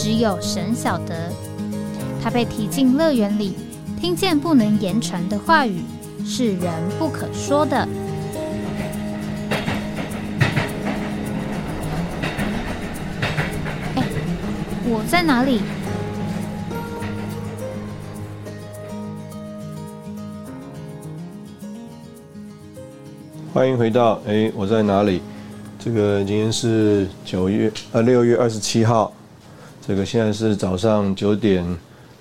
只有神晓得，他被提进乐园里，听见不能言传的话语，是人不可说的。哎，我在哪里？欢迎回到哎，我在哪里？这个今天是九月呃六月二十七号。这个现在是早上九点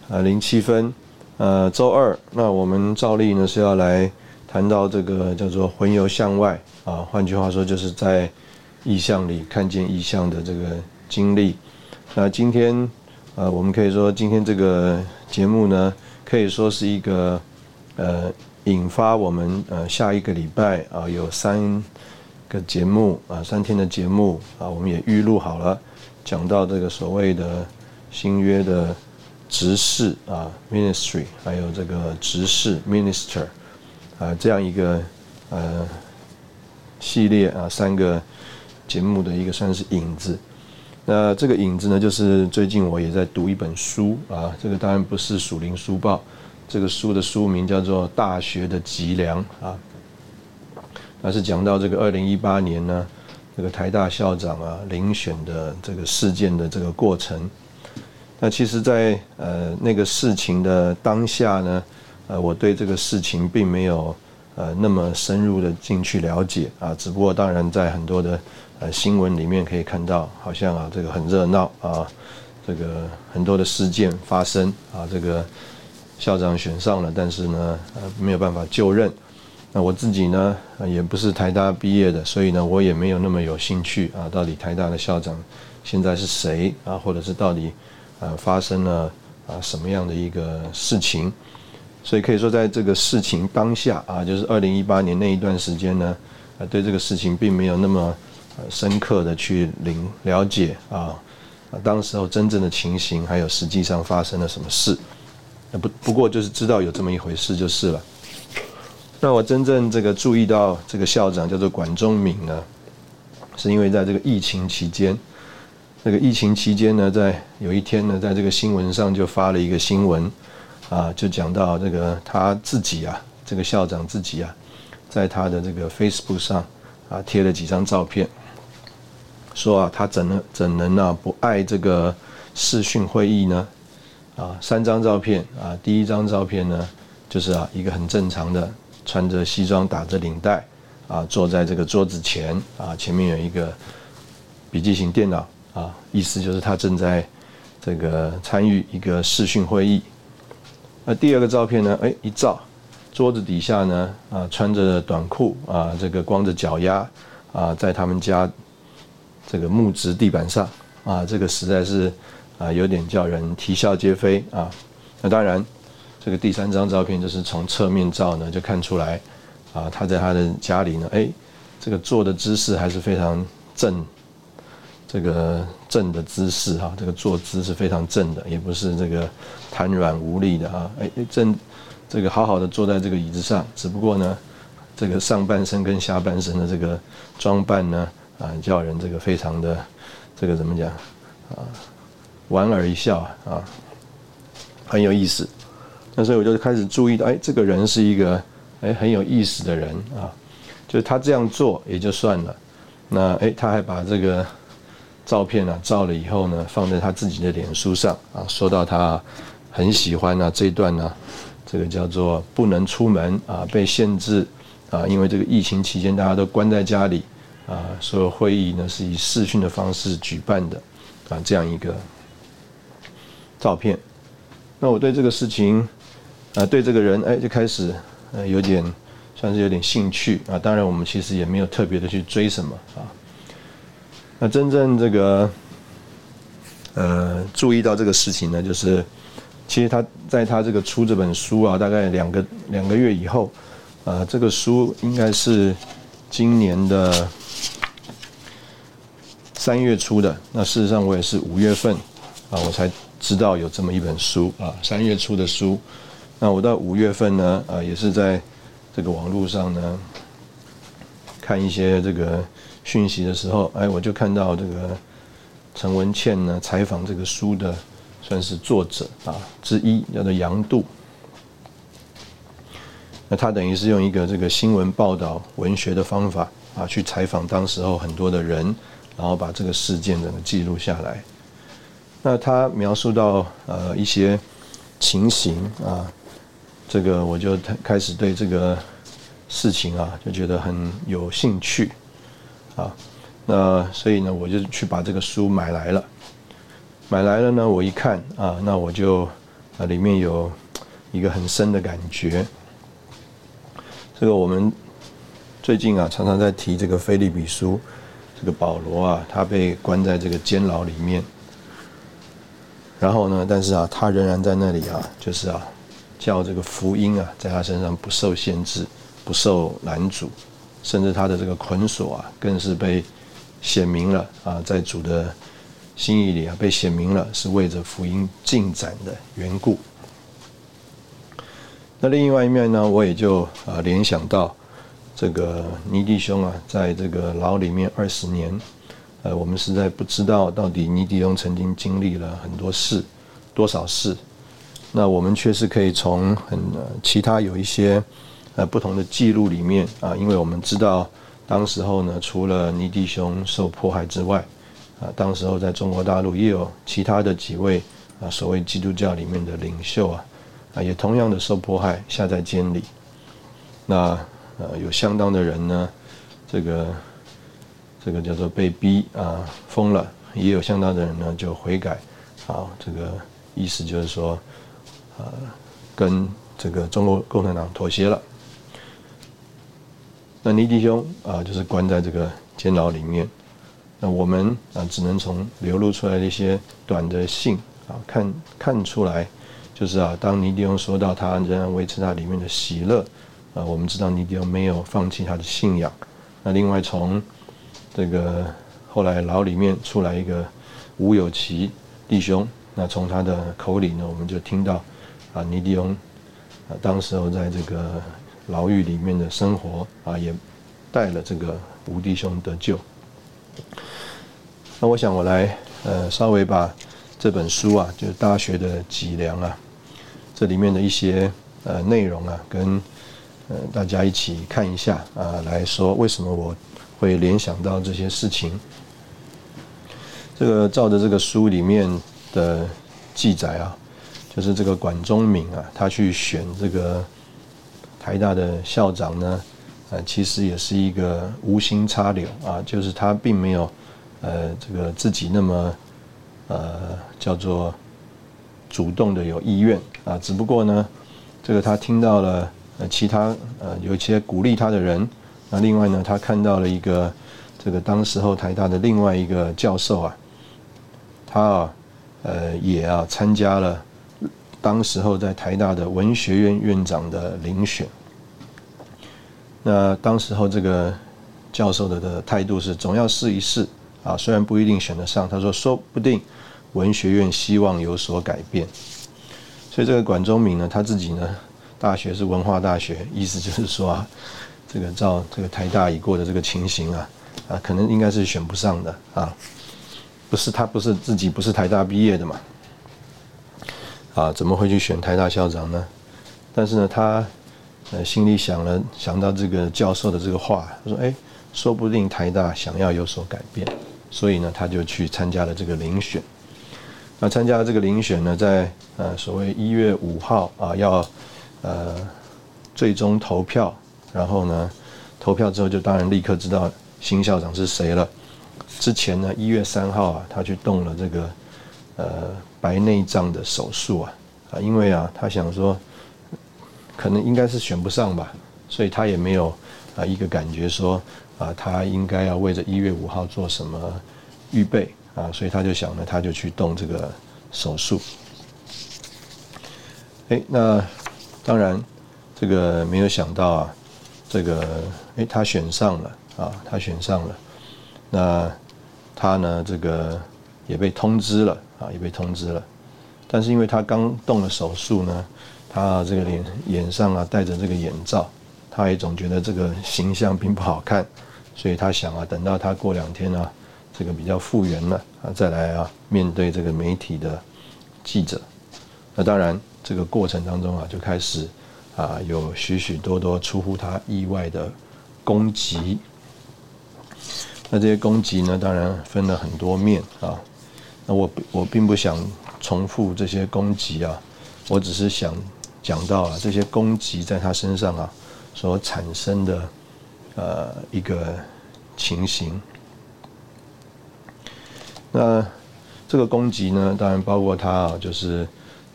啊零七分，呃，周二。那我们照例呢是要来谈到这个叫做“魂游向外”啊，换句话说就是在意象里看见意象的这个经历。那今天呃，我们可以说今天这个节目呢，可以说是一个呃引发我们呃下一个礼拜啊有三个节目啊三天的节目啊，我们也预录好了。讲到这个所谓的新约的执事啊，ministry，还有这个执事 minister 啊，这样一个呃系列啊，三个节目的一个算是影子。那这个影子呢，就是最近我也在读一本书啊，这个当然不是属灵书报，这个书的书名叫做《大学的脊梁》啊，那是讲到这个二零一八年呢。这个台大校长啊，遴选的这个事件的这个过程，那其实，在呃那个事情的当下呢，呃，我对这个事情并没有呃那么深入的进去了解啊，只不过当然在很多的呃新闻里面可以看到，好像啊这个很热闹啊，这个很多的事件发生啊，这个校长选上了，但是呢呃没有办法就任。那我自己呢，也不是台大毕业的，所以呢，我也没有那么有兴趣啊。到底台大的校长现在是谁啊？或者是到底啊发生了啊什么样的一个事情？所以可以说，在这个事情当下啊，就是二零一八年那一段时间呢，啊，对这个事情并没有那么深刻的去领了解啊，啊，当时候真正的情形，还有实际上发生了什么事？那不不过就是知道有这么一回事就是了。那我真正这个注意到这个校长叫做管中敏呢，是因为在这个疫情期间，那个疫情期间呢，在有一天呢，在这个新闻上就发了一个新闻，啊，就讲到这个他自己啊，这个校长自己啊，在他的这个 Facebook 上啊贴了几张照片，说啊，他怎能怎能啊不爱这个视讯会议呢？啊，三张照片啊，第一张照片呢，就是啊一个很正常的。穿着西装，打着领带，啊，坐在这个桌子前，啊，前面有一个笔记型电脑，啊，意思就是他正在这个参与一个视讯会议。那第二个照片呢？哎，一照，桌子底下呢，啊，穿着短裤，啊，这个光着脚丫，啊，在他们家这个木质地板上，啊，这个实在是啊，有点叫人啼笑皆非啊。那当然。这个第三张照片就是从侧面照呢，就看出来，啊，他在他的家里呢，哎，这个坐的姿势还是非常正，这个正的姿势哈，这个坐姿是非常正的，也不是这个瘫软无力的啊，哎，正，这个好好的坐在这个椅子上，只不过呢，这个上半身跟下半身的这个装扮呢，啊，叫人这个非常的，这个怎么讲啊，莞尔一笑啊，很有意思。那所以我就开始注意到，哎，这个人是一个哎很有意思的人啊，就是他这样做也就算了，那哎他还把这个照片呢照了以后呢，放在他自己的脸书上啊，说到他很喜欢啊这一段呢，这个叫做不能出门啊，被限制啊，因为这个疫情期间大家都关在家里啊，所有会议呢是以视讯的方式举办的啊，这样一个照片，那我对这个事情。啊，对这个人，哎，就开始，呃，有点，算是有点兴趣啊。当然，我们其实也没有特别的去追什么啊。那真正这个，呃注意到这个事情呢，就是其实他在他这个出这本书啊，大概两个两个月以后，啊，这个书应该是今年的三月出的。那事实上我也是五月份啊，我才知道有这么一本书啊，三月出的书。那我到五月份呢，啊，也是在这个网络上呢看一些这个讯息的时候，哎，我就看到这个陈文茜呢采访这个书的算是作者啊之一，叫做杨度。那他等于是用一个这个新闻报道文学的方法啊，去采访当时候很多的人，然后把这个事件整个记录下来。那他描述到呃一些情形啊。这个我就开始对这个事情啊，就觉得很有兴趣啊。那所以呢，我就去把这个书买来了。买来了呢，我一看啊，那我就啊里面有一个很深的感觉。这个我们最近啊，常常在提这个菲利比书，这个保罗啊，他被关在这个监牢里面。然后呢，但是啊，他仍然在那里啊，就是啊。叫这个福音啊，在他身上不受限制，不受拦阻，甚至他的这个捆锁啊，更是被显明了啊，在主的心意里啊，被显明了，是为着福音进展的缘故。那另外一面呢，我也就啊联想到这个尼弟兄啊，在这个牢里面二十年，呃，我们实在不知道到底尼弟兄曾经经历了很多事，多少事。那我们确实可以从很其他有一些呃不同的记录里面啊，因为我们知道当时候呢，除了尼弟兄受迫害之外，啊，当时候在中国大陆也有其他的几位啊，所谓基督教里面的领袖啊，啊，也同样的受迫害下在监里。那呃，有相当的人呢，这个这个叫做被逼啊疯了，也有相当的人呢就悔改，啊，这个意思就是说。呃，跟这个中国共产党妥协了。那尼弟兄啊，就是关在这个监牢里面。那我们啊，只能从流露出来的一些短的信啊，看看出来，就是啊，当尼弟兄说到他仍然维持他里面的喜乐啊，我们知道尼弟兄没有放弃他的信仰。那另外从这个后来牢里面出来一个吴有奇弟兄，那从他的口里呢，我们就听到。啊，尼迪翁啊，当时候在这个牢狱里面的生活啊，也带了这个吴弟兄得救。那我想我来呃，稍微把这本书啊，就是大学的脊梁啊，这里面的一些呃内容啊，跟呃大家一起看一下啊，来说为什么我会联想到这些事情。这个照着这个书里面的记载啊。就是这个管中敏啊，他去选这个台大的校长呢，呃，其实也是一个无心插柳啊，就是他并没有呃这个自己那么呃叫做主动的有意愿啊，只不过呢，这个他听到了呃其他呃有一些鼓励他的人，那另外呢，他看到了一个这个当时候台大的另外一个教授啊，他啊呃也啊参加了。当时候在台大的文学院院长的遴选，那当时候这个教授的的态度是总要试一试啊，虽然不一定选得上，他说说不定文学院希望有所改变。所以这个管中敏呢，他自己呢，大学是文化大学，意思就是说啊，这个照这个台大已过的这个情形啊，啊，可能应该是选不上的啊，不是他不是自己不是台大毕业的嘛。啊，怎么会去选台大校长呢？但是呢，他呃心里想了，想到这个教授的这个话，他说：“哎，说不定台大想要有所改变，所以呢，他就去参加了这个遴选。那参加了这个遴选呢，在呃所谓一月五号啊，要呃最终投票，然后呢投票之后就当然立刻知道新校长是谁了。之前呢，一月三号啊，他去动了这个呃。”白内障的手术啊，啊，因为啊，他想说，可能应该是选不上吧，所以他也没有啊一个感觉说啊，他应该要为着一月五号做什么预备啊，所以他就想呢，他就去动这个手术。哎，那当然这个没有想到啊，这个哎他选上了啊，他选上了，那他呢这个也被通知了啊，也被通知了，但是因为他刚动了手术呢，他这个脸眼上啊戴着这个眼罩，他也总觉得这个形象并不好看，所以他想啊，等到他过两天呢，这个比较复原了啊，再来啊面对这个媒体的记者，那当然。这个过程当中啊，就开始啊有许许多多出乎他意外的攻击。那这些攻击呢，当然分了很多面啊。那我我并不想重复这些攻击啊，我只是想讲到啊这些攻击在他身上啊所产生的呃一个情形。那这个攻击呢，当然包括他啊，就是。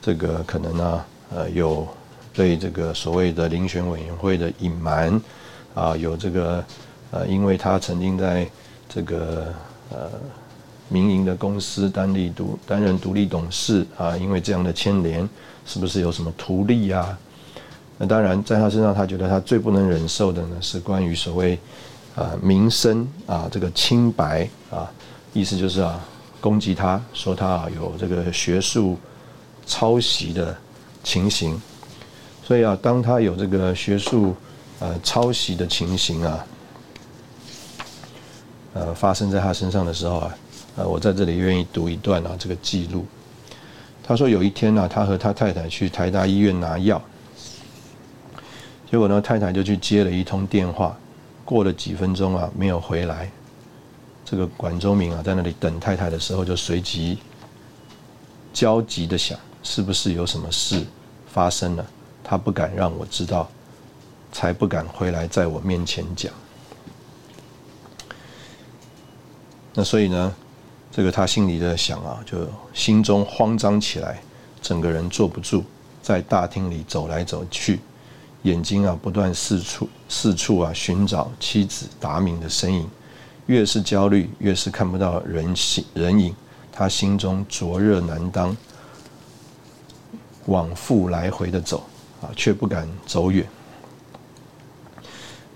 这个可能呢，呃，有对这个所谓的遴选委员会的隐瞒，啊，有这个呃，因为他曾经在这个呃民营的公司担任独担任独立董事啊，因为这样的牵连，是不是有什么图利啊？那当然，在他身上，他觉得他最不能忍受的呢，是关于所谓啊名声啊这个清白啊，意思就是啊攻击他说他啊有这个学术。抄袭的情形，所以啊，当他有这个学术呃抄袭的情形啊，呃发生在他身上的时候啊，呃，我在这里愿意读一段啊这个记录。他说有一天呢，他和他太太去台大医院拿药，结果呢，太太就去接了一通电话，过了几分钟啊，没有回来。这个管中明啊，在那里等太太的时候，就随即焦急的想。是不是有什么事发生了？他不敢让我知道，才不敢回来在我面前讲。那所以呢，这个他心里在想啊，就心中慌张起来，整个人坐不住，在大厅里走来走去，眼睛啊不断四处四处啊寻找妻子达敏的身影。越是焦虑，越是看不到人形人影，他心中灼热难当。往复来回的走，啊，却不敢走远。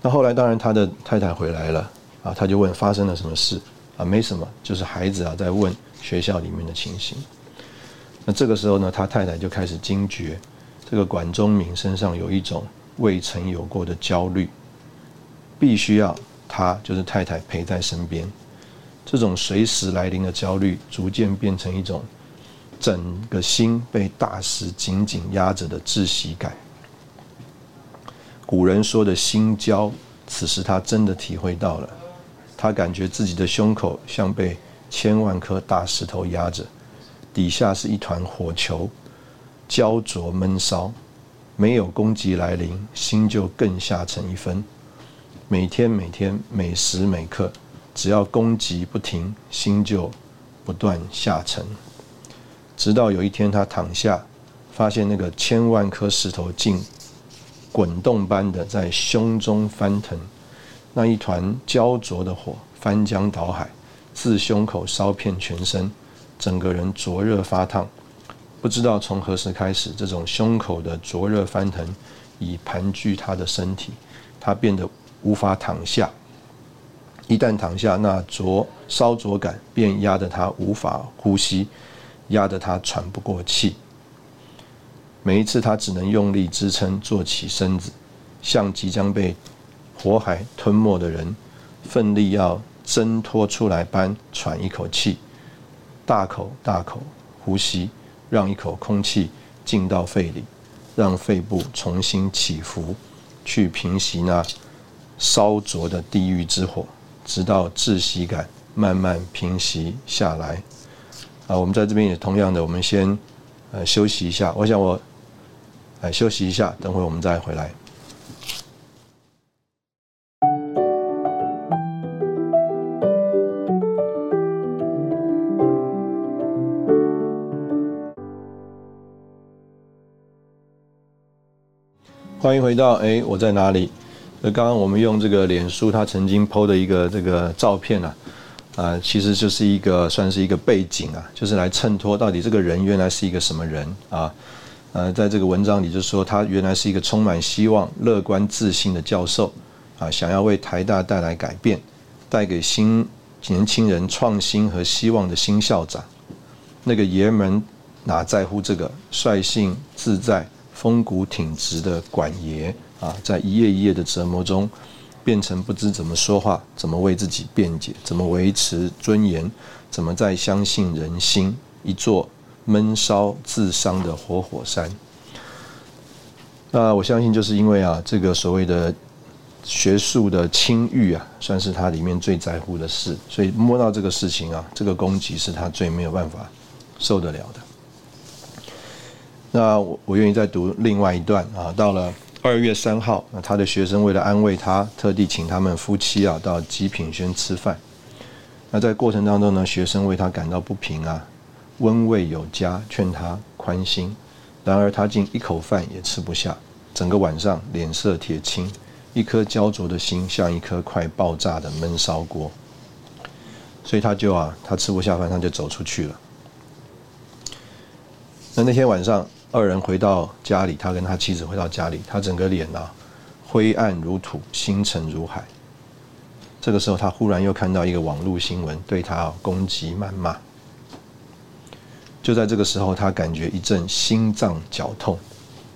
那后来，当然他的太太回来了，啊，他就问发生了什么事，啊，没什么，就是孩子啊在问学校里面的情形。那这个时候呢，他太太就开始惊觉，这个管中敏身上有一种未曾有过的焦虑，必须要他就是太太陪在身边。这种随时来临的焦虑，逐渐变成一种。整个心被大石紧紧压着的窒息感。古人说的心焦，此时他真的体会到了。他感觉自己的胸口像被千万颗大石头压着，底下是一团火球，焦灼闷烧。没有攻击来临，心就更下沉一分。每天每天每时每刻，只要攻击不停，心就不断下沉。直到有一天，他躺下，发现那个千万颗石头竟滚动般的在胸中翻腾，那一团焦灼的火翻江倒海，自胸口烧遍全身，整个人灼热发烫。不知道从何时开始，这种胸口的灼热翻腾已盘踞他的身体，他变得无法躺下。一旦躺下，那灼烧灼感便压得他无法呼吸。压得他喘不过气。每一次，他只能用力支撑，坐起身子，像即将被火海吞没的人，奋力要挣脱出来般喘一口气，大口大口呼吸，让一口空气进到肺里，让肺部重新起伏，去平息那烧灼的地狱之火，直到窒息感慢慢平息下来。啊，我们在这边也同样的，我们先呃休息一下。我想我来休息一下，等会我们再回来。欢迎回到哎，我在哪里？那刚刚我们用这个脸书他曾经 PO 的一个这个照片啊。啊，其实就是一个算是一个背景啊，就是来衬托到底这个人原来是一个什么人啊。呃，在这个文章里就说他原来是一个充满希望、乐观、自信的教授啊，想要为台大带来改变，带给新年轻人创新和希望的新校长。那个爷们哪在乎这个率性自在、风骨挺直的管爷啊，在一页一页的折磨中。变成不知怎么说话，怎么为自己辩解，怎么维持尊严，怎么再相信人心？一座闷烧自伤的活火山。那我相信，就是因为啊，这个所谓的学术的清誉啊，算是他里面最在乎的事，所以摸到这个事情啊，这个攻击是他最没有办法受得了的。那我我愿意再读另外一段啊，到了。二月三号，那他的学生为了安慰他，特地请他们夫妻啊到极品轩吃饭。那在过程当中呢，学生为他感到不平啊，温味有加，劝他宽心。然而他竟一口饭也吃不下，整个晚上脸色铁青，一颗焦灼的心像一颗快爆炸的闷烧锅。所以他就啊，他吃不下饭，他就走出去了。那那天晚上。二人回到家里，他跟他妻子回到家里，他整个脸啊灰暗如土，星辰如海。这个时候，他忽然又看到一个网络新闻，对他攻击谩骂。就在这个时候，他感觉一阵心脏绞痛，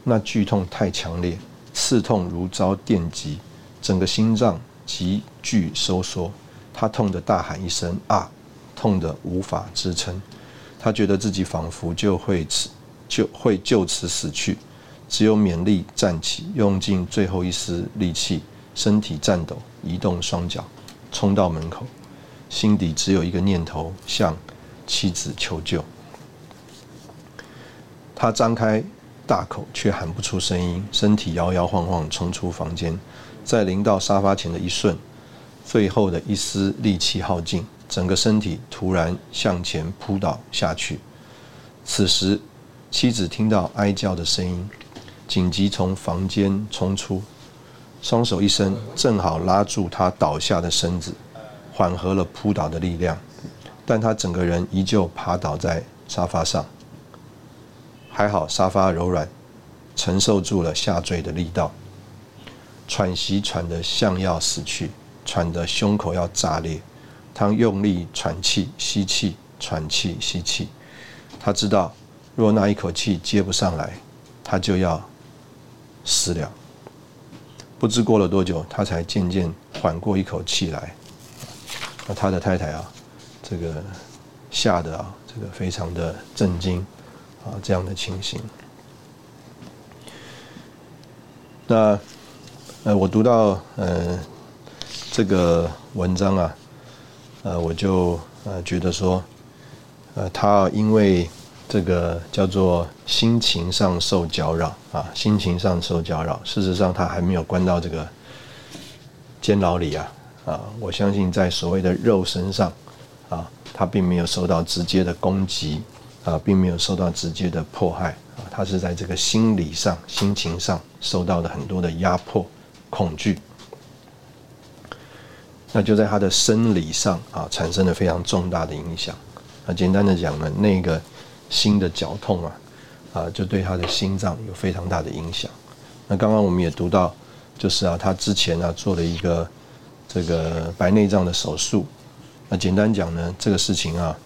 那剧痛太强烈，刺痛如遭电击，整个心脏急剧收缩。他痛得大喊一声啊，痛得无法支撑。他觉得自己仿佛就会死。就会就此死去，只有勉力站起，用尽最后一丝力气，身体颤抖，移动双脚，冲到门口，心底只有一个念头：向妻子求救。他张开大口，却喊不出声音，身体摇摇晃晃冲出房间，在临到沙发前的一瞬，最后的一丝力气耗尽，整个身体突然向前扑倒下去。此时。妻子听到哀叫的声音，紧急从房间冲出，双手一伸，正好拉住他倒下的身子，缓和了扑倒的力量。但他整个人依旧趴倒在沙发上。还好沙发柔软，承受住了下坠的力道。喘息喘得像要死去，喘得胸口要炸裂。他用力喘气、吸气、喘气、吸气。他知道。若那一口气接不上来，他就要死了。不知过了多久，他才渐渐缓过一口气来。那他的太太啊，这个吓得啊，这个非常的震惊啊，这样的情形。那呃，我读到呃这个文章啊，呃，我就呃觉得说，呃，他因为。这个叫做心情上受搅扰啊，心情上受搅扰。事实上，他还没有关到这个监牢里啊啊！我相信，在所谓的肉身上啊，他并没有受到直接的攻击啊，并没有受到直接的迫害啊，他是在这个心理上、心情上受到了很多的压迫、恐惧。那就在他的生理上啊，产生了非常重大的影响。那简单的讲呢，那个。心的绞痛啊，啊，就对他的心脏有非常大的影响。那刚刚我们也读到，就是啊，他之前呢做了一个这个白内障的手术。那简单讲呢，这个事情啊，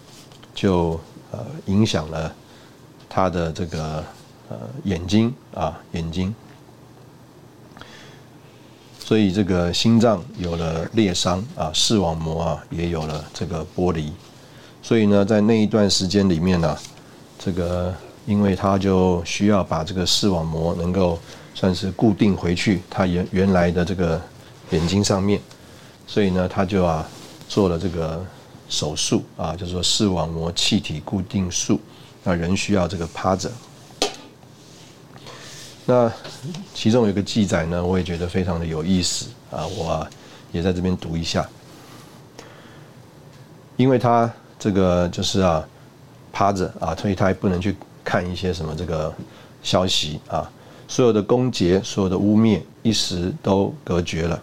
就呃影响了他的这个呃眼睛啊眼睛，所以这个心脏有了裂伤啊，视网膜啊也有了这个剥离。所以呢，在那一段时间里面呢。这个，因为他就需要把这个视网膜能够算是固定回去，他原原来的这个眼睛上面，所以呢，他就啊做了这个手术啊，叫做视网膜气体固定术。那人需要这个趴着。那其中有一个记载呢，我也觉得非常的有意思啊，我也在这边读一下，因为他这个就是啊。趴着啊，所以他也不能去看一些什么这个消息啊。所有的攻讦、所有的污蔑，一时都隔绝了。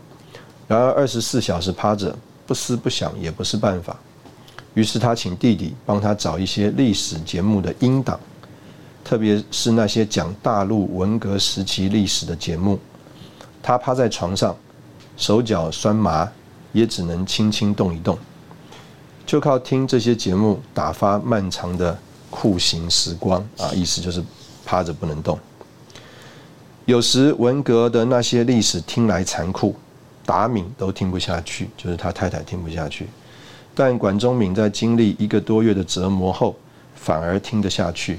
然而二十四小时趴着，不思不想也不是办法。于是他请弟弟帮他找一些历史节目的音档，特别是那些讲大陆文革时期历史的节目。他趴在床上，手脚酸麻，也只能轻轻动一动，就靠听这些节目打发漫长的酷刑时光啊！意思就是趴着不能动。有时文革的那些历史听来残酷，达敏都听不下去，就是他太太听不下去。但管中敏在经历一个多月的折磨后，反而听得下去，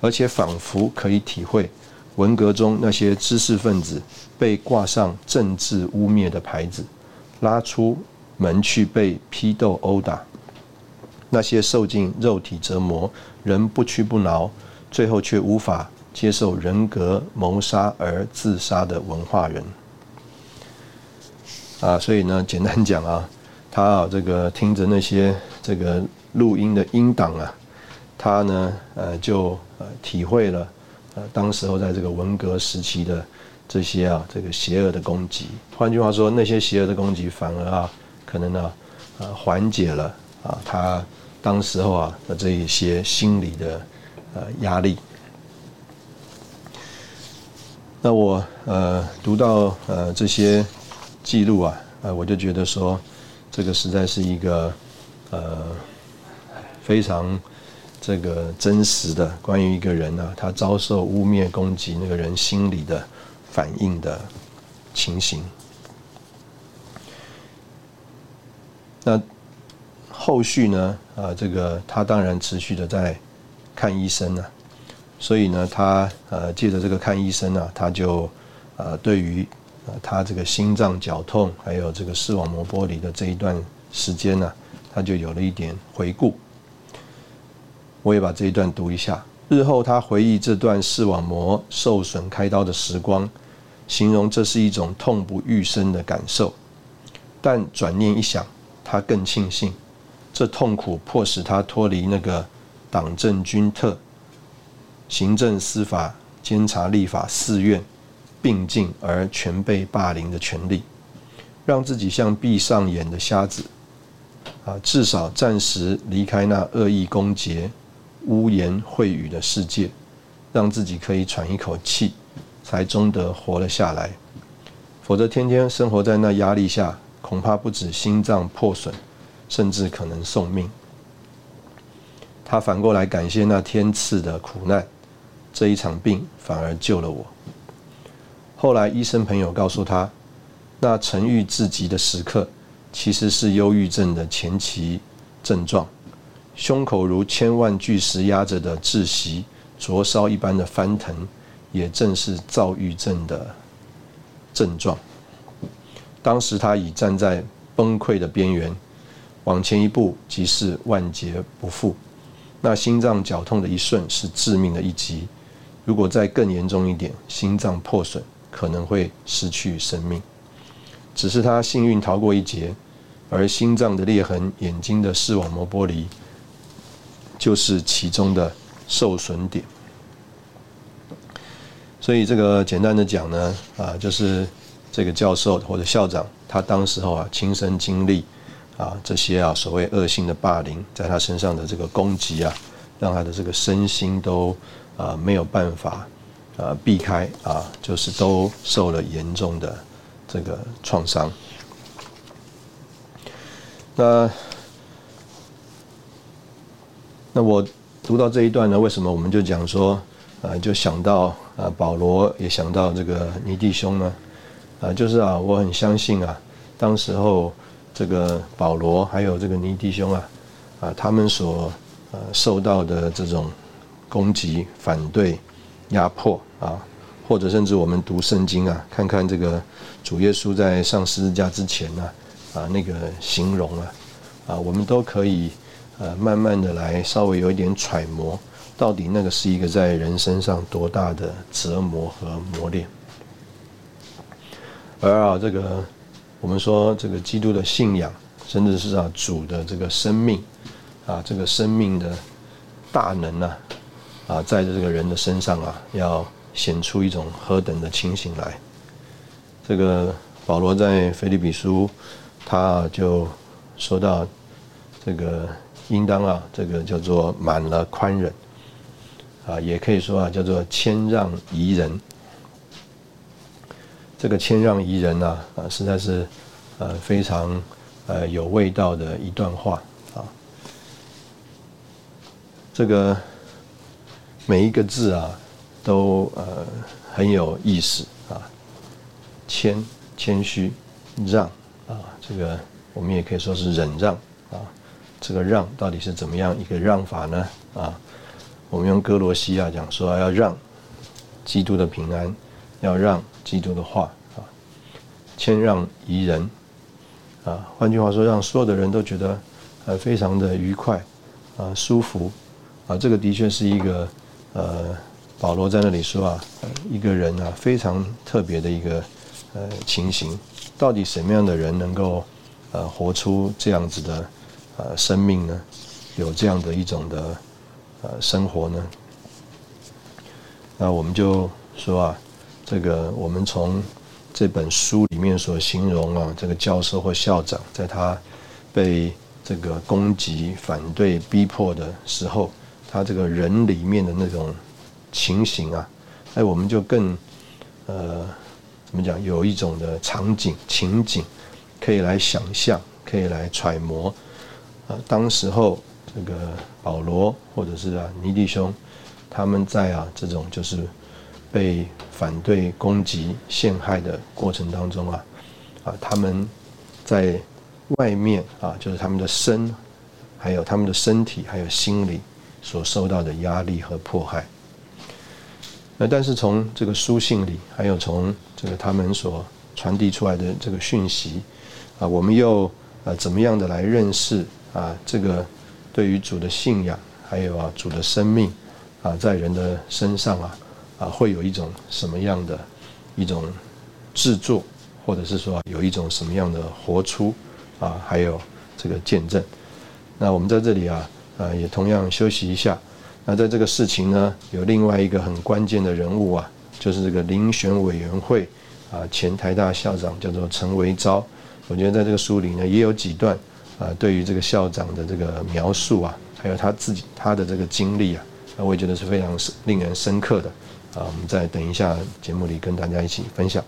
而且仿佛可以体会文革中那些知识分子被挂上政治污蔑的牌子，拉出门去被批斗殴打，那些受尽肉体折磨仍不屈不挠，最后却无法。接受人格谋杀而自杀的文化人啊，所以呢，简单讲啊，他啊这个听着那些这个录音的音档啊，他呢呃就呃体会了呃当时候在这个文革时期的这些啊这个邪恶的攻击。换句话说，那些邪恶的攻击反而啊可能呢呃缓解了啊他当时候啊的这一些心理的呃压力。那我呃读到呃这些记录啊，呃我就觉得说，这个实在是一个呃非常这个真实的关于一个人呢，他遭受污蔑攻击那个人心理的反应的情形。那后续呢，啊这个他当然持续的在看医生呢。所以呢，他呃借着这个看医生呢，他就呃对于呃他这个心脏绞痛，还有这个视网膜剥离的这一段时间呢，他就有了一点回顾。我也把这一段读一下。日后他回忆这段视网膜受损开刀的时光，形容这是一种痛不欲生的感受。但转念一想，他更庆幸，这痛苦迫使他脱离那个党政军特。行政、司法、监察、立法四院并进而全被霸凌的权利，让自己像闭上眼的瞎子，啊，至少暂时离开那恶意攻讦、污言秽语的世界，让自己可以喘一口气，才终得活了下来。否则，天天生活在那压力下，恐怕不止心脏破损，甚至可能送命。他反过来感谢那天赐的苦难。这一场病反而救了我。后来医生朋友告诉他，那沉郁至极的时刻，其实是忧郁症的前期症状。胸口如千万巨石压着的窒息、灼烧一般的翻腾，也正是躁郁症的症状。当时他已站在崩溃的边缘，往前一步即是万劫不复。那心脏绞痛的一瞬，是致命的一击。如果再更严重一点，心脏破损可能会失去生命。只是他幸运逃过一劫，而心脏的裂痕、眼睛的视网膜剥离，就是其中的受损点。所以这个简单的讲呢，啊，就是这个教授或者校长，他当时候啊亲身经历啊这些啊所谓恶性的霸凌，在他身上的这个攻击啊，让他的这个身心都。啊，没有办法，啊，避开啊，就是都受了严重的这个创伤。那那我读到这一段呢，为什么我们就讲说，啊，就想到啊，保罗也想到这个尼弟兄呢？啊，就是啊，我很相信啊，当时候这个保罗还有这个尼弟兄啊，啊，他们所呃受到的这种。攻击、反对、压迫啊，或者甚至我们读圣经啊，看看这个主耶稣在上十字架之前呢，啊，那个形容啊，啊，我们都可以呃慢慢的来稍微有一点揣摩，到底那个是一个在人身上多大的折磨和磨练。而啊，这个我们说这个基督的信仰，甚至是啊主的这个生命啊，这个生命的大能呢。啊，在这个人的身上啊，要显出一种何等的情形来。这个保罗在腓立比书，他就说到这个应当啊，这个叫做满了宽忍，啊，也可以说啊，叫做谦让宜人。这个谦让宜人呢，啊，实在是呃非常呃有味道的一段话啊。这个每一个字啊，都呃很有意思啊。谦谦虚，让啊，这个我们也可以说是忍让啊。这个让到底是怎么样一个让法呢？啊，我们用哥罗西亚讲说要让基督的平安，要让基督的话啊，谦让宜人啊。换句话说，让所有的人都觉得呃非常的愉快啊，舒服啊。这个的确是一个呃，保罗在那里说啊，一个人啊非常特别的一个。呃，情形到底什么样的人能够呃活出这样子的呃生命呢？有这样的一种的呃生活呢？那我们就说啊，这个我们从这本书里面所形容啊，这个教授或校长在他被这个攻击、反对、逼迫的时候，他这个人里面的那种情形啊，哎，我们就更呃。怎么讲？有一种的场景情景，可以来想象，可以来揣摩。啊，当时候这个保罗或者是啊尼弟兄，他们在啊这种就是被反对、攻击、陷害的过程当中啊，啊他们在外面啊，就是他们的身，还有他们的身体，还有心理所受到的压力和迫害。那但是从这个书信里，还有从这个他们所传递出来的这个讯息，啊，我们又啊怎么样的来认识啊这个对于主的信仰，还有啊主的生命啊在人的身上啊啊会有一种什么样的一种制作，或者是说有一种什么样的活出啊，还有这个见证。那我们在这里啊啊也同样休息一下。那在这个事情呢，有另外一个很关键的人物啊，就是这个遴选委员会啊前台大校长叫做陈维昭。我觉得在这个书里呢，也有几段啊对于这个校长的这个描述啊，还有他自己他的这个经历啊，我也觉得是非常令人深刻的啊。我们再等一下节目里跟大家一起分享。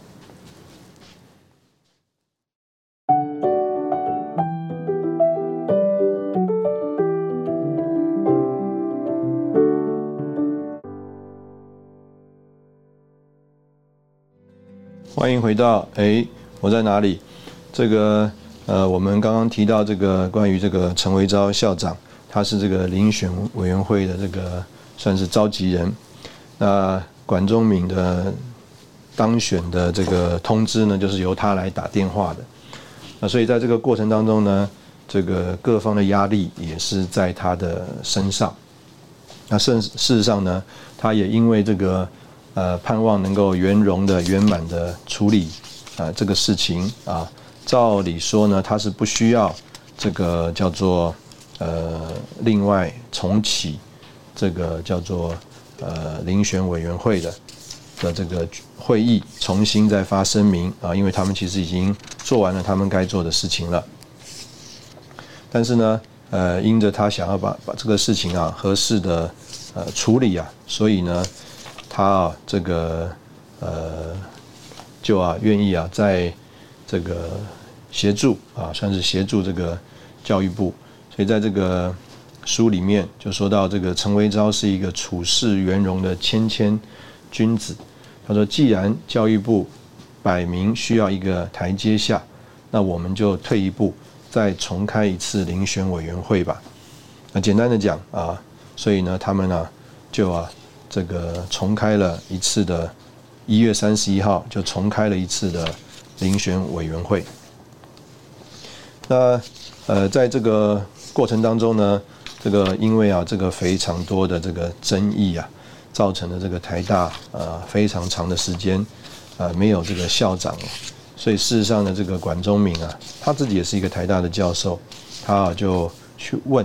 欢迎回到哎，我在哪里？这个呃，我们刚刚提到这个关于这个陈维昭校长，他是这个遴选委员会的这个算是召集人。那管中敏的当选的这个通知呢，就是由他来打电话的。那所以在这个过程当中呢，这个各方的压力也是在他的身上。那事事实上呢，他也因为这个。呃，盼望能够圆融的、圆满的处理啊这个事情啊。照理说呢，他是不需要这个叫做呃另外重启这个叫做呃遴选委员会的的这个会议，重新再发声明啊，因为他们其实已经做完了他们该做的事情了。但是呢，呃，因着他想要把把这个事情啊合适的呃处理啊，所以呢。他啊，这个呃，就啊，愿意啊，在这个协助啊，算是协助这个教育部。所以在这个书里面就说到，这个陈维昭是一个处事圆融的谦谦君子。他说，既然教育部摆明需要一个台阶下，那我们就退一步，再重开一次遴选委员会吧。那简单的讲啊，所以呢，他们呢，就啊。这个重开了一次的，一月三十一号就重开了一次的遴选委员会。那呃，在这个过程当中呢，这个因为啊，这个非常多的这个争议啊，造成了这个台大呃非常长的时间啊没有这个校长，所以事实上呢，这个管中明啊，他自己也是一个台大的教授，他就去问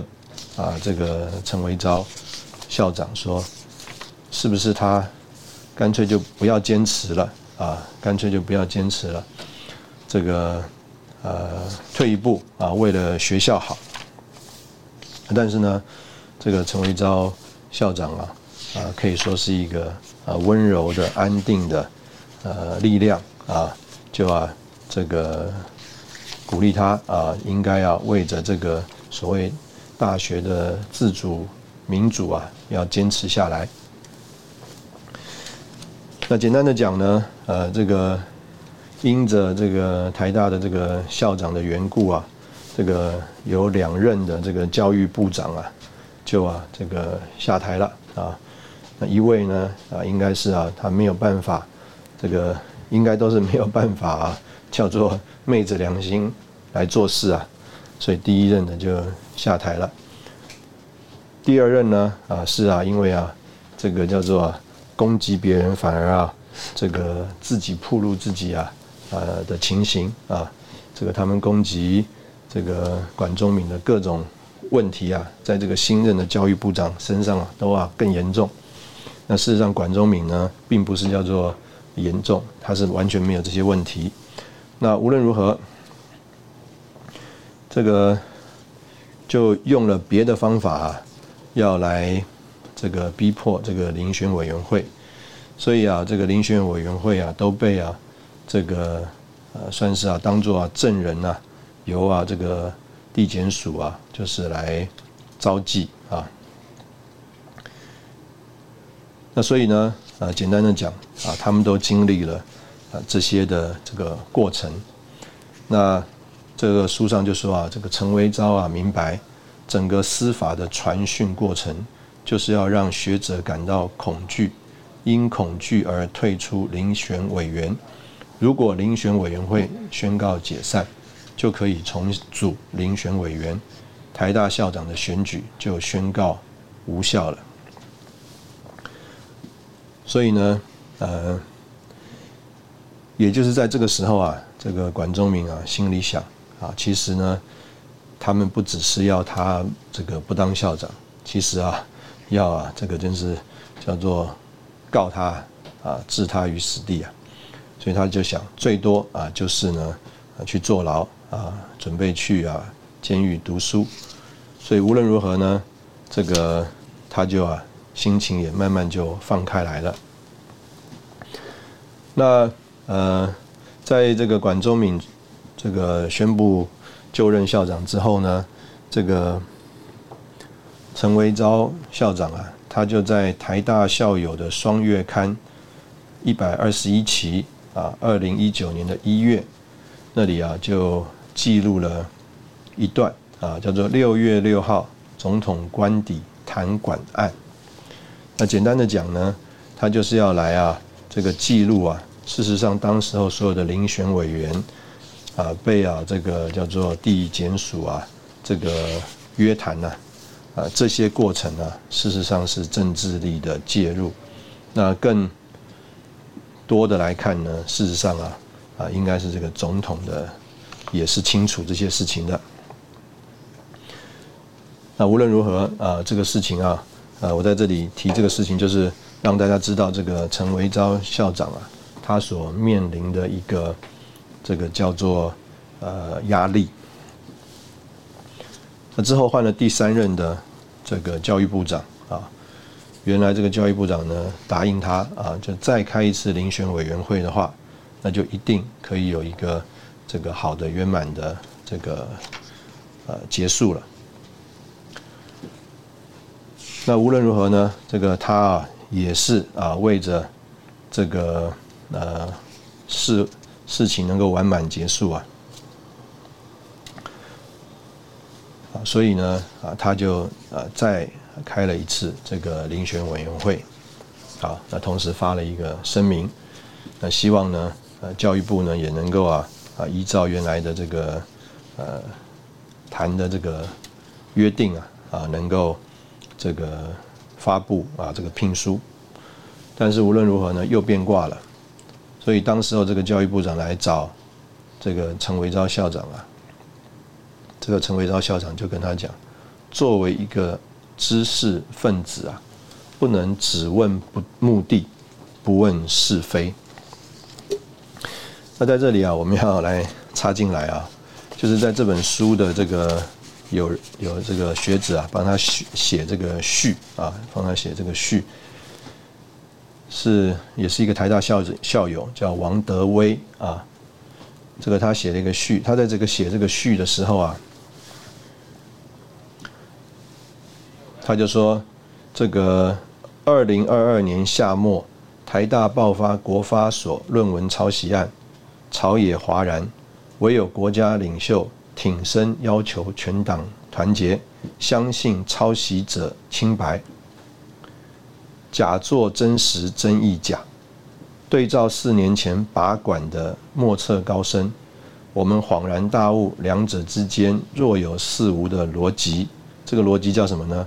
啊这个陈维昭校长说。是不是他干脆就不要坚持了啊？干脆就不要坚持了，这个呃退一步啊，为了学校好但是呢，这个陈维昭校长啊，啊，可以说是一个啊温柔的、安定的呃力量啊，就啊这个鼓励他啊，应该要为着这个所谓大学的自主民主啊，要坚持下来。那简单的讲呢，呃，这个因着这个台大的这个校长的缘故啊。这个有两任的这个教育部长啊，就啊这个下台了啊。那一位呢啊，应该是啊，他没有办法，这个应该都是没有办法啊，叫做昧着良心来做事啊。所以第一任的就下台了。第二任呢啊是啊，因为啊这个叫做攻击别人，反而啊这个自己暴露自己啊呃的情形啊，这个他们攻击。这个管中敏的各种问题啊，在这个新任的教育部长身上啊，都啊更严重。那事实上，管中敏呢，并不是叫做严重，他是完全没有这些问题。那无论如何，这个就用了别的方法啊，要来这个逼迫这个遴选委员会。所以啊，这个遴选委员会啊，都被啊这个呃算是啊当做啊证人呐。由啊，这个地检署啊，就是来召集啊。那所以呢，啊，简单的讲啊，他们都经历了啊这些的这个过程。那这个书上就说啊，这个陈维昭啊，明白整个司法的传讯过程，就是要让学者感到恐惧，因恐惧而退出遴选委员。如果遴选委员会宣告解散。就可以重组遴选委员，台大校长的选举就宣告无效了。所以呢，呃，也就是在这个时候啊，这个管中明啊心里想啊，其实呢，他们不只是要他这个不当校长，其实啊，要啊这个真是叫做告他啊，置他于死地啊。所以他就想，最多啊就是呢，去坐牢。啊，准备去啊监狱读书，所以无论如何呢，这个他就啊心情也慢慢就放开来了。那呃，在这个管中敏这个宣布就任校长之后呢，这个陈维昭校长啊，他就在台大校友的双月刊一百二十一期啊，二零一九年的一月那里啊就。记录了一段啊，叫做六月六号总统官邸谈管案。那简单的讲呢，他就是要来啊，这个记录啊，事实上当时候所有的遴选委员啊，被啊这个叫做地检署啊，这个约谈呢，啊这些过程呢，事实上是政治力的介入。那更多的来看呢，事实上啊，啊应该是这个总统的。也是清楚这些事情的。那无论如何啊，这个事情啊，呃，我在这里提这个事情，就是让大家知道这个陈维昭校长啊，他所面临的一个这个叫做呃压力。那之后换了第三任的这个教育部长啊，原来这个教育部长呢答应他啊，就再开一次遴选委员会的话，那就一定可以有一个。这个好的圆满的这个呃结束了。那无论如何呢，这个他啊也是啊为着这个呃事事情能够完满结束啊，啊所以呢啊他就啊再开了一次这个遴选委员会，啊，那同时发了一个声明，那希望呢呃教育部呢也能够啊。啊，依照原来的这个呃谈的这个约定啊，啊能够这个发布啊这个聘书，但是无论如何呢，又变卦了。所以当时候这个教育部长来找这个陈维昭校长啊，这个陈维昭校长就跟他讲，作为一个知识分子啊，不能只问不目的，不问是非。那在这里啊，我们要来插进来啊，就是在这本书的这个有有这个学者啊帮他写写这个序啊，帮他写这个序，是也是一个台大校校友叫王德威啊，这个他写了一个序，他在这个写这个序的时候啊，他就说这个二零二二年夏末，台大爆发国发所论文抄袭案，朝野哗然，唯有国家领袖。挺身要求全党团结，相信抄袭者清白，假作真实，真亦假。对照四年前拔管的莫测高深，我们恍然大悟，两者之间若有似无的逻辑。这个逻辑叫什么呢？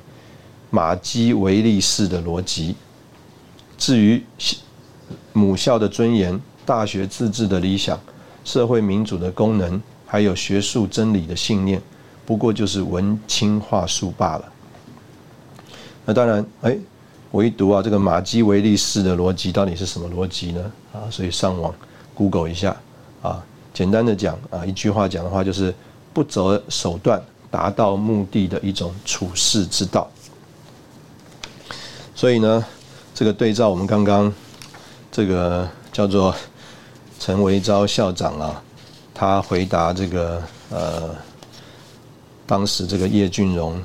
马基维利式的逻辑。至于母校的尊严、大学自治的理想、社会民主的功能。还有学术真理的信念，不过就是文青话术罢了。那当然，哎，我一读啊，这个马基维利式的逻辑到底是什么逻辑呢？啊，所以上网 Google 一下啊，简单的讲啊，一句话讲的话就是不择手段达到目的的一种处世之道。所以呢，这个对照我们刚刚这个叫做陈维昭校长啊。他回答这个呃，当时这个叶俊荣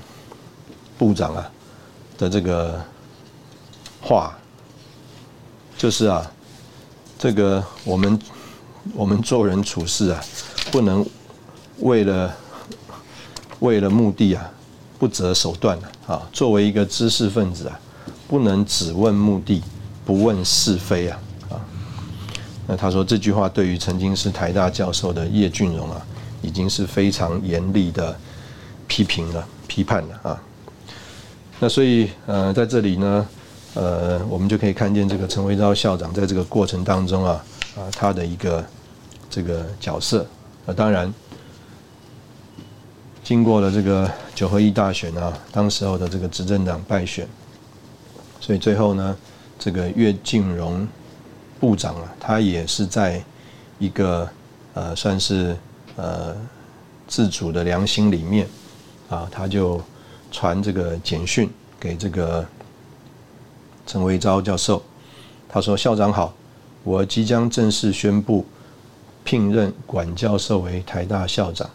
部长啊的这个话，就是啊，这个我们我们做人处事啊，不能为了为了目的啊不择手段啊。作为一个知识分子啊，不能只问目的，不问是非啊。那他说这句话对于曾经是台大教授的叶俊荣啊，已经是非常严厉的批评了、批判了啊。那所以呃，在这里呢，呃，我们就可以看见这个陈维昭校长在这个过程当中啊，啊，他的一个这个角色。那当然，经过了这个九合一大选啊，当时候的这个执政党败选，所以最后呢，这个岳俊荣。部长啊，他也是在一个呃，算是呃自主的良心里面啊，他就传这个简讯给这个陈维昭教授，他说：“校长好，我即将正式宣布聘任管教授为台大校长，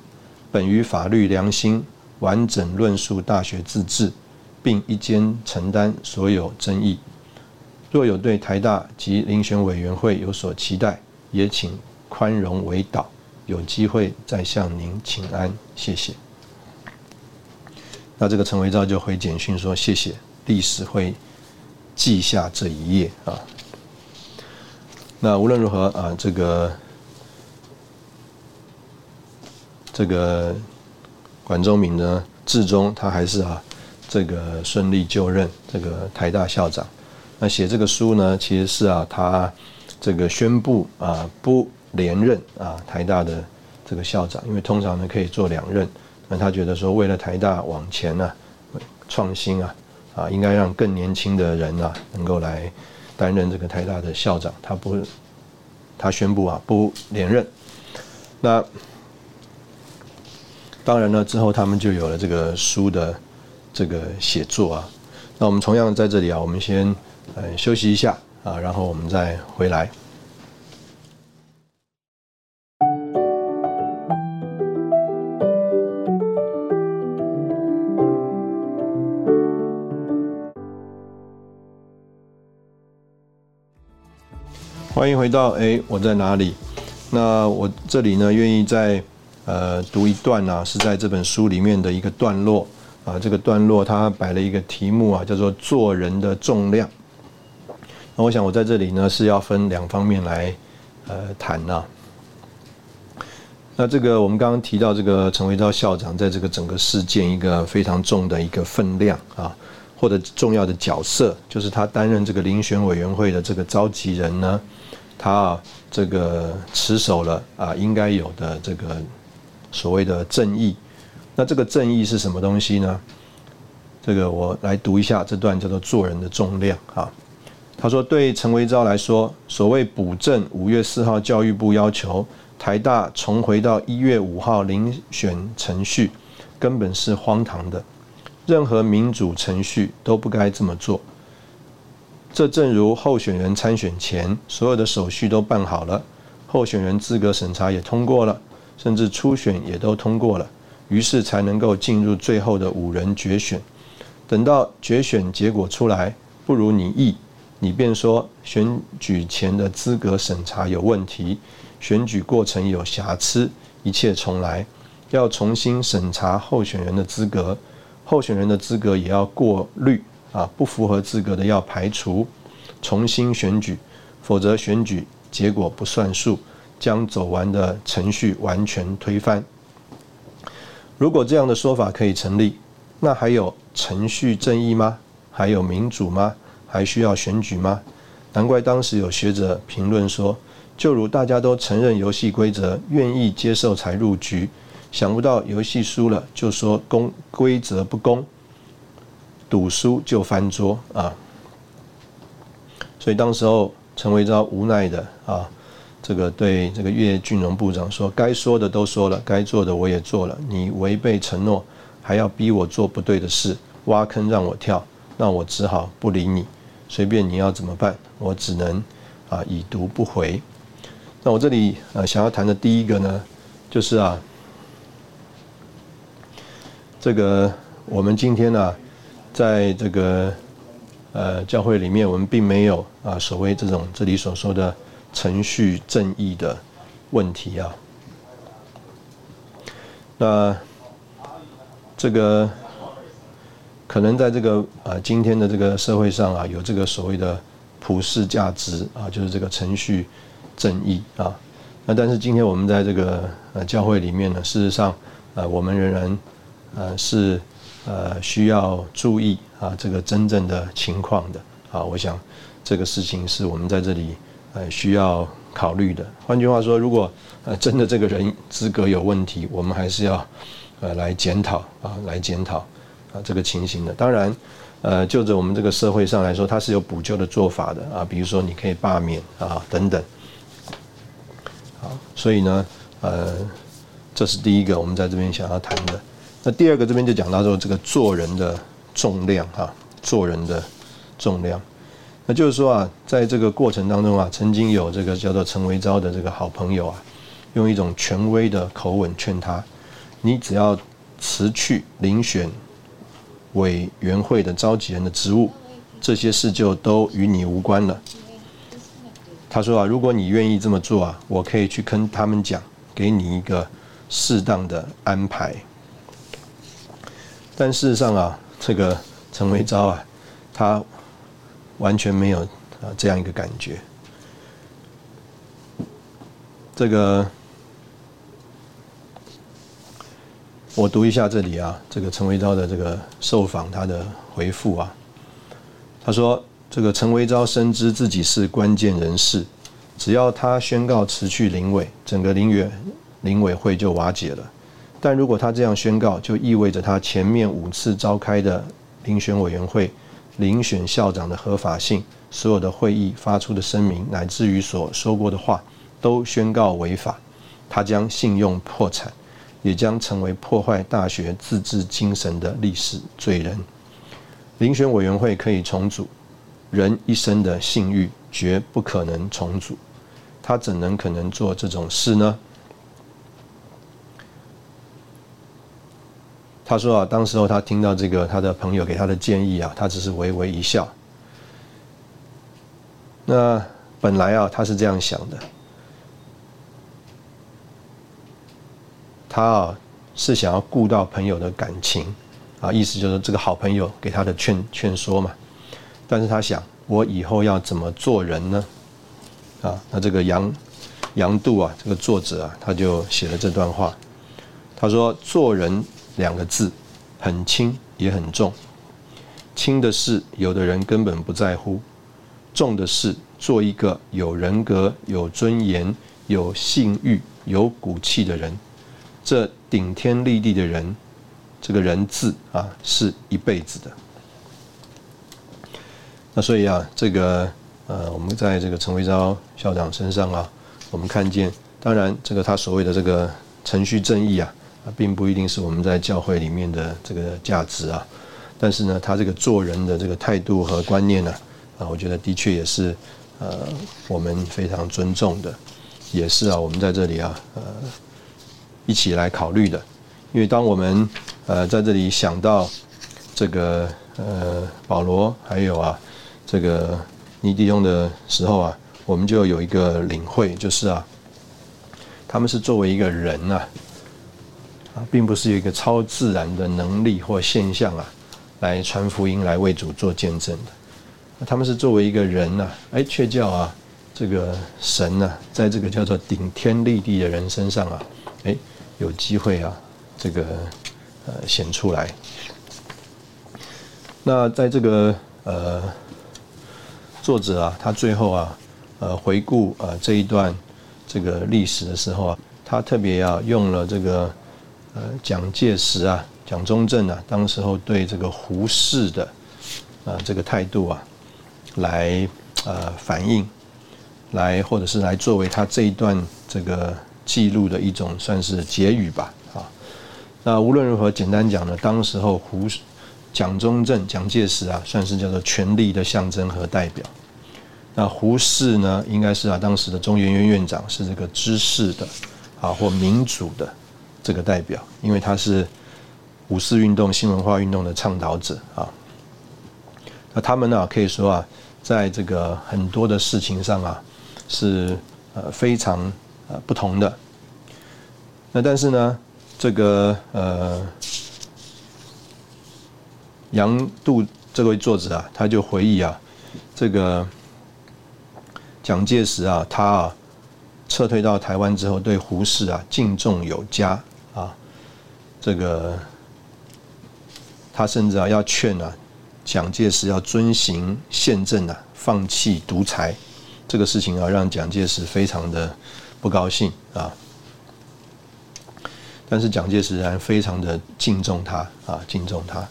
本于法律良心，完整论述大学自治，并一肩承担所有争议。”若有对台大及遴选委员会有所期待，也请宽容为导，有机会再向您请安，谢谢。那这个陈维昭就回简讯说：“谢谢，历史会记下这一页啊。”那无论如何啊，这个这个管中敏呢，至终他还是啊，这个顺利就任这个台大校长。那写这个书呢，其实是啊，他这个宣布啊不连任啊台大的这个校长，因为通常呢可以做两任。那他觉得说，为了台大往前呢，创新啊啊，应该让更年轻的人啊能够来担任这个台大的校长。他不，他宣布啊不连任。那当然呢，之后他们就有了这个书的这个写作啊。那我们同样在这里啊，我们先。呃，休息一下啊，然后我们再回来。欢迎回到哎，我在哪里？那我这里呢，愿意在呃读一段呢，是在这本书里面的一个段落啊。这个段落它摆了一个题目啊，叫做“做人的重量”。那我想，我在这里呢是要分两方面来呃谈呐。那这个我们刚刚提到这个陈维昭校长在这个整个事件一个非常重的一个分量啊，或者重要的角色，就是他担任这个遴选委员会的这个召集人呢，他啊这个持守了啊应该有的这个所谓的正义。那这个正义是什么东西呢？这个我来读一下这段叫做“做人的重量”啊。他说：“对陈维昭来说，所谓补正，五月四号教育部要求台大重回到一月五号遴选程序，根本是荒唐的。任何民主程序都不该这么做。这正如候选人参选前，所有的手续都办好了，候选人资格审查也通过了，甚至初选也都通过了，于是才能够进入最后的五人决选。等到决选结果出来不如你意，你便说选举前的资格审查有问题，选举过程有瑕疵，一切重来，要重新审查候选人的资格。候选人的资格也要过滤啊，不符合资格的要排除，重新选举，否则选举结果不算数，将走完的程序完全推翻。如果这样的说法可以成立，那还有程序正义吗？还有民主吗？还需要选举吗？难怪当时有学者评论说，就如大家都承认游戏规则，愿意接受才入局。想不到游戏输了就说公规则不公，赌输就翻桌啊！所以当时候陈维昭无奈的啊，这个对这个岳俊荣部长说：“该说的都说了，该做的我也做了，你违背承诺，还要逼我做不对的事，挖坑让我跳，那我只好不理你，随便你要怎么办，我只能啊已读不回。”那我这里呃想要谈的第一个呢，就是啊。这个我们今天呢，在这个呃教会里面，我们并没有啊所谓这种这里所说的程序正义的问题啊。那这个可能在这个啊今天的这个社会上啊，有这个所谓的普世价值啊，就是这个程序正义啊。那但是今天我们在这个呃教会里面呢，事实上呃我们仍然。呃，是呃需要注意啊，这个真正的情况的啊，我想这个事情是我们在这里呃需要考虑的。换句话说，如果呃真的这个人资格有问题，我们还是要呃来检讨啊，来检讨啊这个情形的。当然，呃，就着我们这个社会上来说，它是有补救的做法的啊，比如说你可以罢免啊等等。好，所以呢，呃，这是第一个我们在这边想要谈的。那第二个这边就讲到说这个做人的重量啊，做人的重量，那就是说啊，在这个过程当中啊，曾经有这个叫做陈维昭的这个好朋友啊，用一种权威的口吻劝他，你只要辞去遴选委员会的召集人的职务，这些事就都与你无关了。他说啊，如果你愿意这么做啊，我可以去跟他们讲，给你一个适当的安排。但事实上啊，这个陈维昭啊，他完全没有啊这样一个感觉。这个我读一下这里啊，这个陈维昭的这个受访他的回复啊，他说：“这个陈维昭深知自己是关键人士，只要他宣告辞去林委，整个林委林委会就瓦解了。”但如果他这样宣告，就意味着他前面五次召开的遴选委员会遴选校长的合法性，所有的会议发出的声明，乃至于所说过的话，都宣告违法，他将信用破产，也将成为破坏大学自治精神的历史罪人。遴选委员会可以重组，人一生的信誉绝不可能重组，他怎能可能做这种事呢？他说啊，当时候他听到这个他的朋友给他的建议啊，他只是微微一笑。那本来啊，他是这样想的，他啊是想要顾到朋友的感情啊，意思就是这个好朋友给他的劝劝说嘛。但是他想，我以后要怎么做人呢？啊，那这个杨杨度啊，这个作者啊，他就写了这段话。他说，做人。两个字，很轻也很重。轻的是，有的人根本不在乎；重的是，做一个有人格、有尊严、有信誉、有骨气的人。这顶天立地的人，这个人字啊，是一辈子的。那所以啊，这个呃，我们在这个陈维昭校长身上啊，我们看见，当然这个他所谓的这个程序正义。啊，并不一定是我们在教会里面的这个价值啊。但是呢，他这个做人的这个态度和观念呢，啊，我觉得的确也是呃我们非常尊重的，也是啊我们在这里啊呃一起来考虑的。因为当我们呃在这里想到这个呃保罗还有啊这个尼迪翁的时候啊，我们就有一个领会，就是啊他们是作为一个人呐啊，并不是有一个超自然的能力或现象啊来传福音来为主做见证的。他们是作为一个人呐，哎，却叫啊这个神呢，在这个叫做顶天立地的人身上啊，哎，有机会啊。这个呃显出来。那在这个呃作者啊，他最后啊呃回顾啊这一段这个历史的时候啊，他特别啊用了这个呃蒋介石啊、蒋中正啊，当时候对这个胡适的啊这个态度啊，来呃反映，来或者是来作为他这一段这个记录的一种算是结语吧。啊那无论如何，简单讲呢，当时候胡蒋中正、蒋介石啊，算是叫做权力的象征和代表。那胡适呢，应该是啊当时的中研院院长，是这个知识的啊或民主的这个代表，因为他是五四运动、新文化运动的倡导者啊。那他们呢，可以说啊，在这个很多的事情上啊，是呃非常呃不同的。那但是呢？这个呃，杨度这位作者啊，他就回忆啊，这个蒋介石啊，他啊撤退到台湾之后，对胡适啊敬重有加啊，这个他甚至啊要劝啊蒋介石要遵行宪政啊，放弃独裁这个事情啊，让蒋介石非常的不高兴啊。但是蒋介石仍然非常的敬重他啊，敬重他。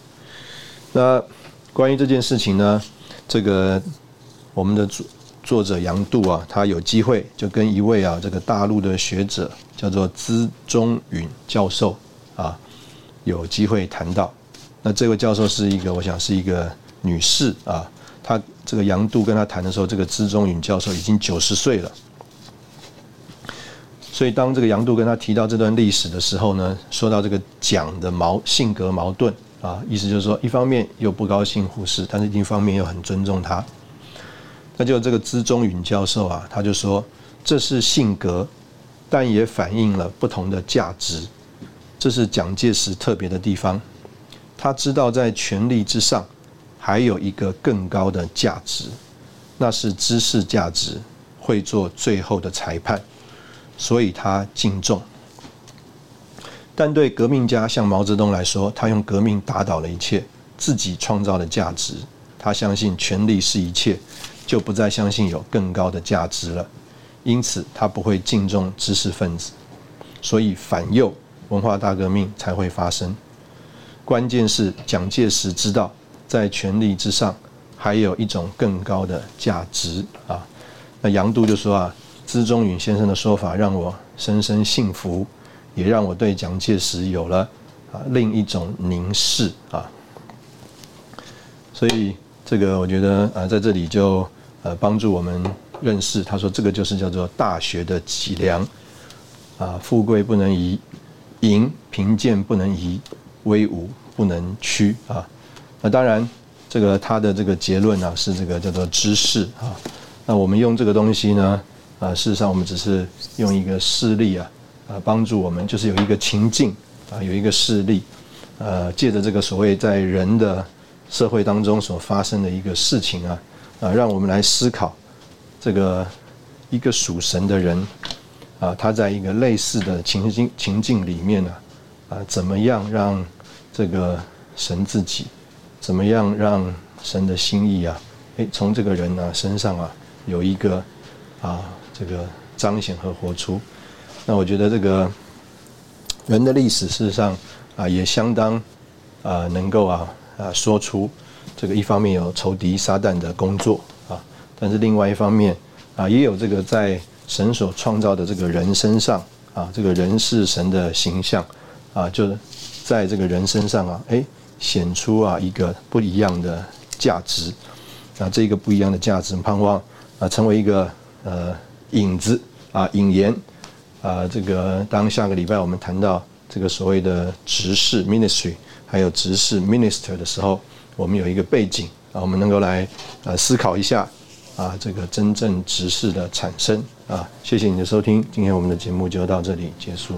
那关于这件事情呢，这个我们的作作者杨度啊，他有机会就跟一位啊这个大陆的学者叫做资中允教授啊，有机会谈到。那这位教授是一个，我想是一个女士啊。她这个杨度跟他谈的时候，这个资中允教授已经九十岁了。所以，当这个杨度跟他提到这段历史的时候呢，说到这个蒋的矛性格矛盾啊，意思就是说，一方面又不高兴胡适，但是另一方面又很尊重他。那就这个资中允教授啊，他就说，这是性格，但也反映了不同的价值。这是蒋介石特别的地方，他知道在权力之上，还有一个更高的价值，那是知识价值，会做最后的裁判。所以他敬重，但对革命家像毛泽东来说，他用革命打倒了一切，自己创造的价值。他相信权力是一切，就不再相信有更高的价值了。因此，他不会敬重知识分子。所以反右文化大革命才会发生。关键是蒋介石知道，在权力之上，还有一种更高的价值啊。那杨度就说啊。资中允先生的说法让我深深信服，也让我对蒋介石有了啊另一种凝视啊。所以这个我觉得啊在这里就呃帮助我们认识，他说这个就是叫做大学的脊梁啊，富贵不能移，淫贫贱不能移，威武不能屈啊。那当然这个他的这个结论呢是这个叫做知识啊。那我们用这个东西呢？啊，事实上，我们只是用一个事例啊，啊，帮助我们，就是有一个情境啊，有一个事例，呃，借着这个所谓在人的社会当中所发生的一个事情啊，啊，让我们来思考这个一个属神的人啊，他在一个类似的情境情境里面呢，啊，怎么样让这个神自己，怎么样让神的心意啊，诶，从这个人呢身上啊，有一个啊。这个彰显和活出，那我觉得这个人的历史事实上啊，也相当啊能够啊啊说出这个一方面有仇敌撒旦的工作啊，但是另外一方面啊，也有这个在神所创造的这个人身上啊，这个人是神的形象啊，就在这个人身上啊，哎，显出啊一个不一样的价值。啊，这个不一样的价值，盼望啊成为一个呃影子啊引言啊这个当下个礼拜我们谈到这个所谓的执事 ministry 还有执事 minister 的时候我们有一个背景啊我们能够来啊思考一下啊这个真正执事的产生啊谢谢你的收听今天我们的节目就到这里结束。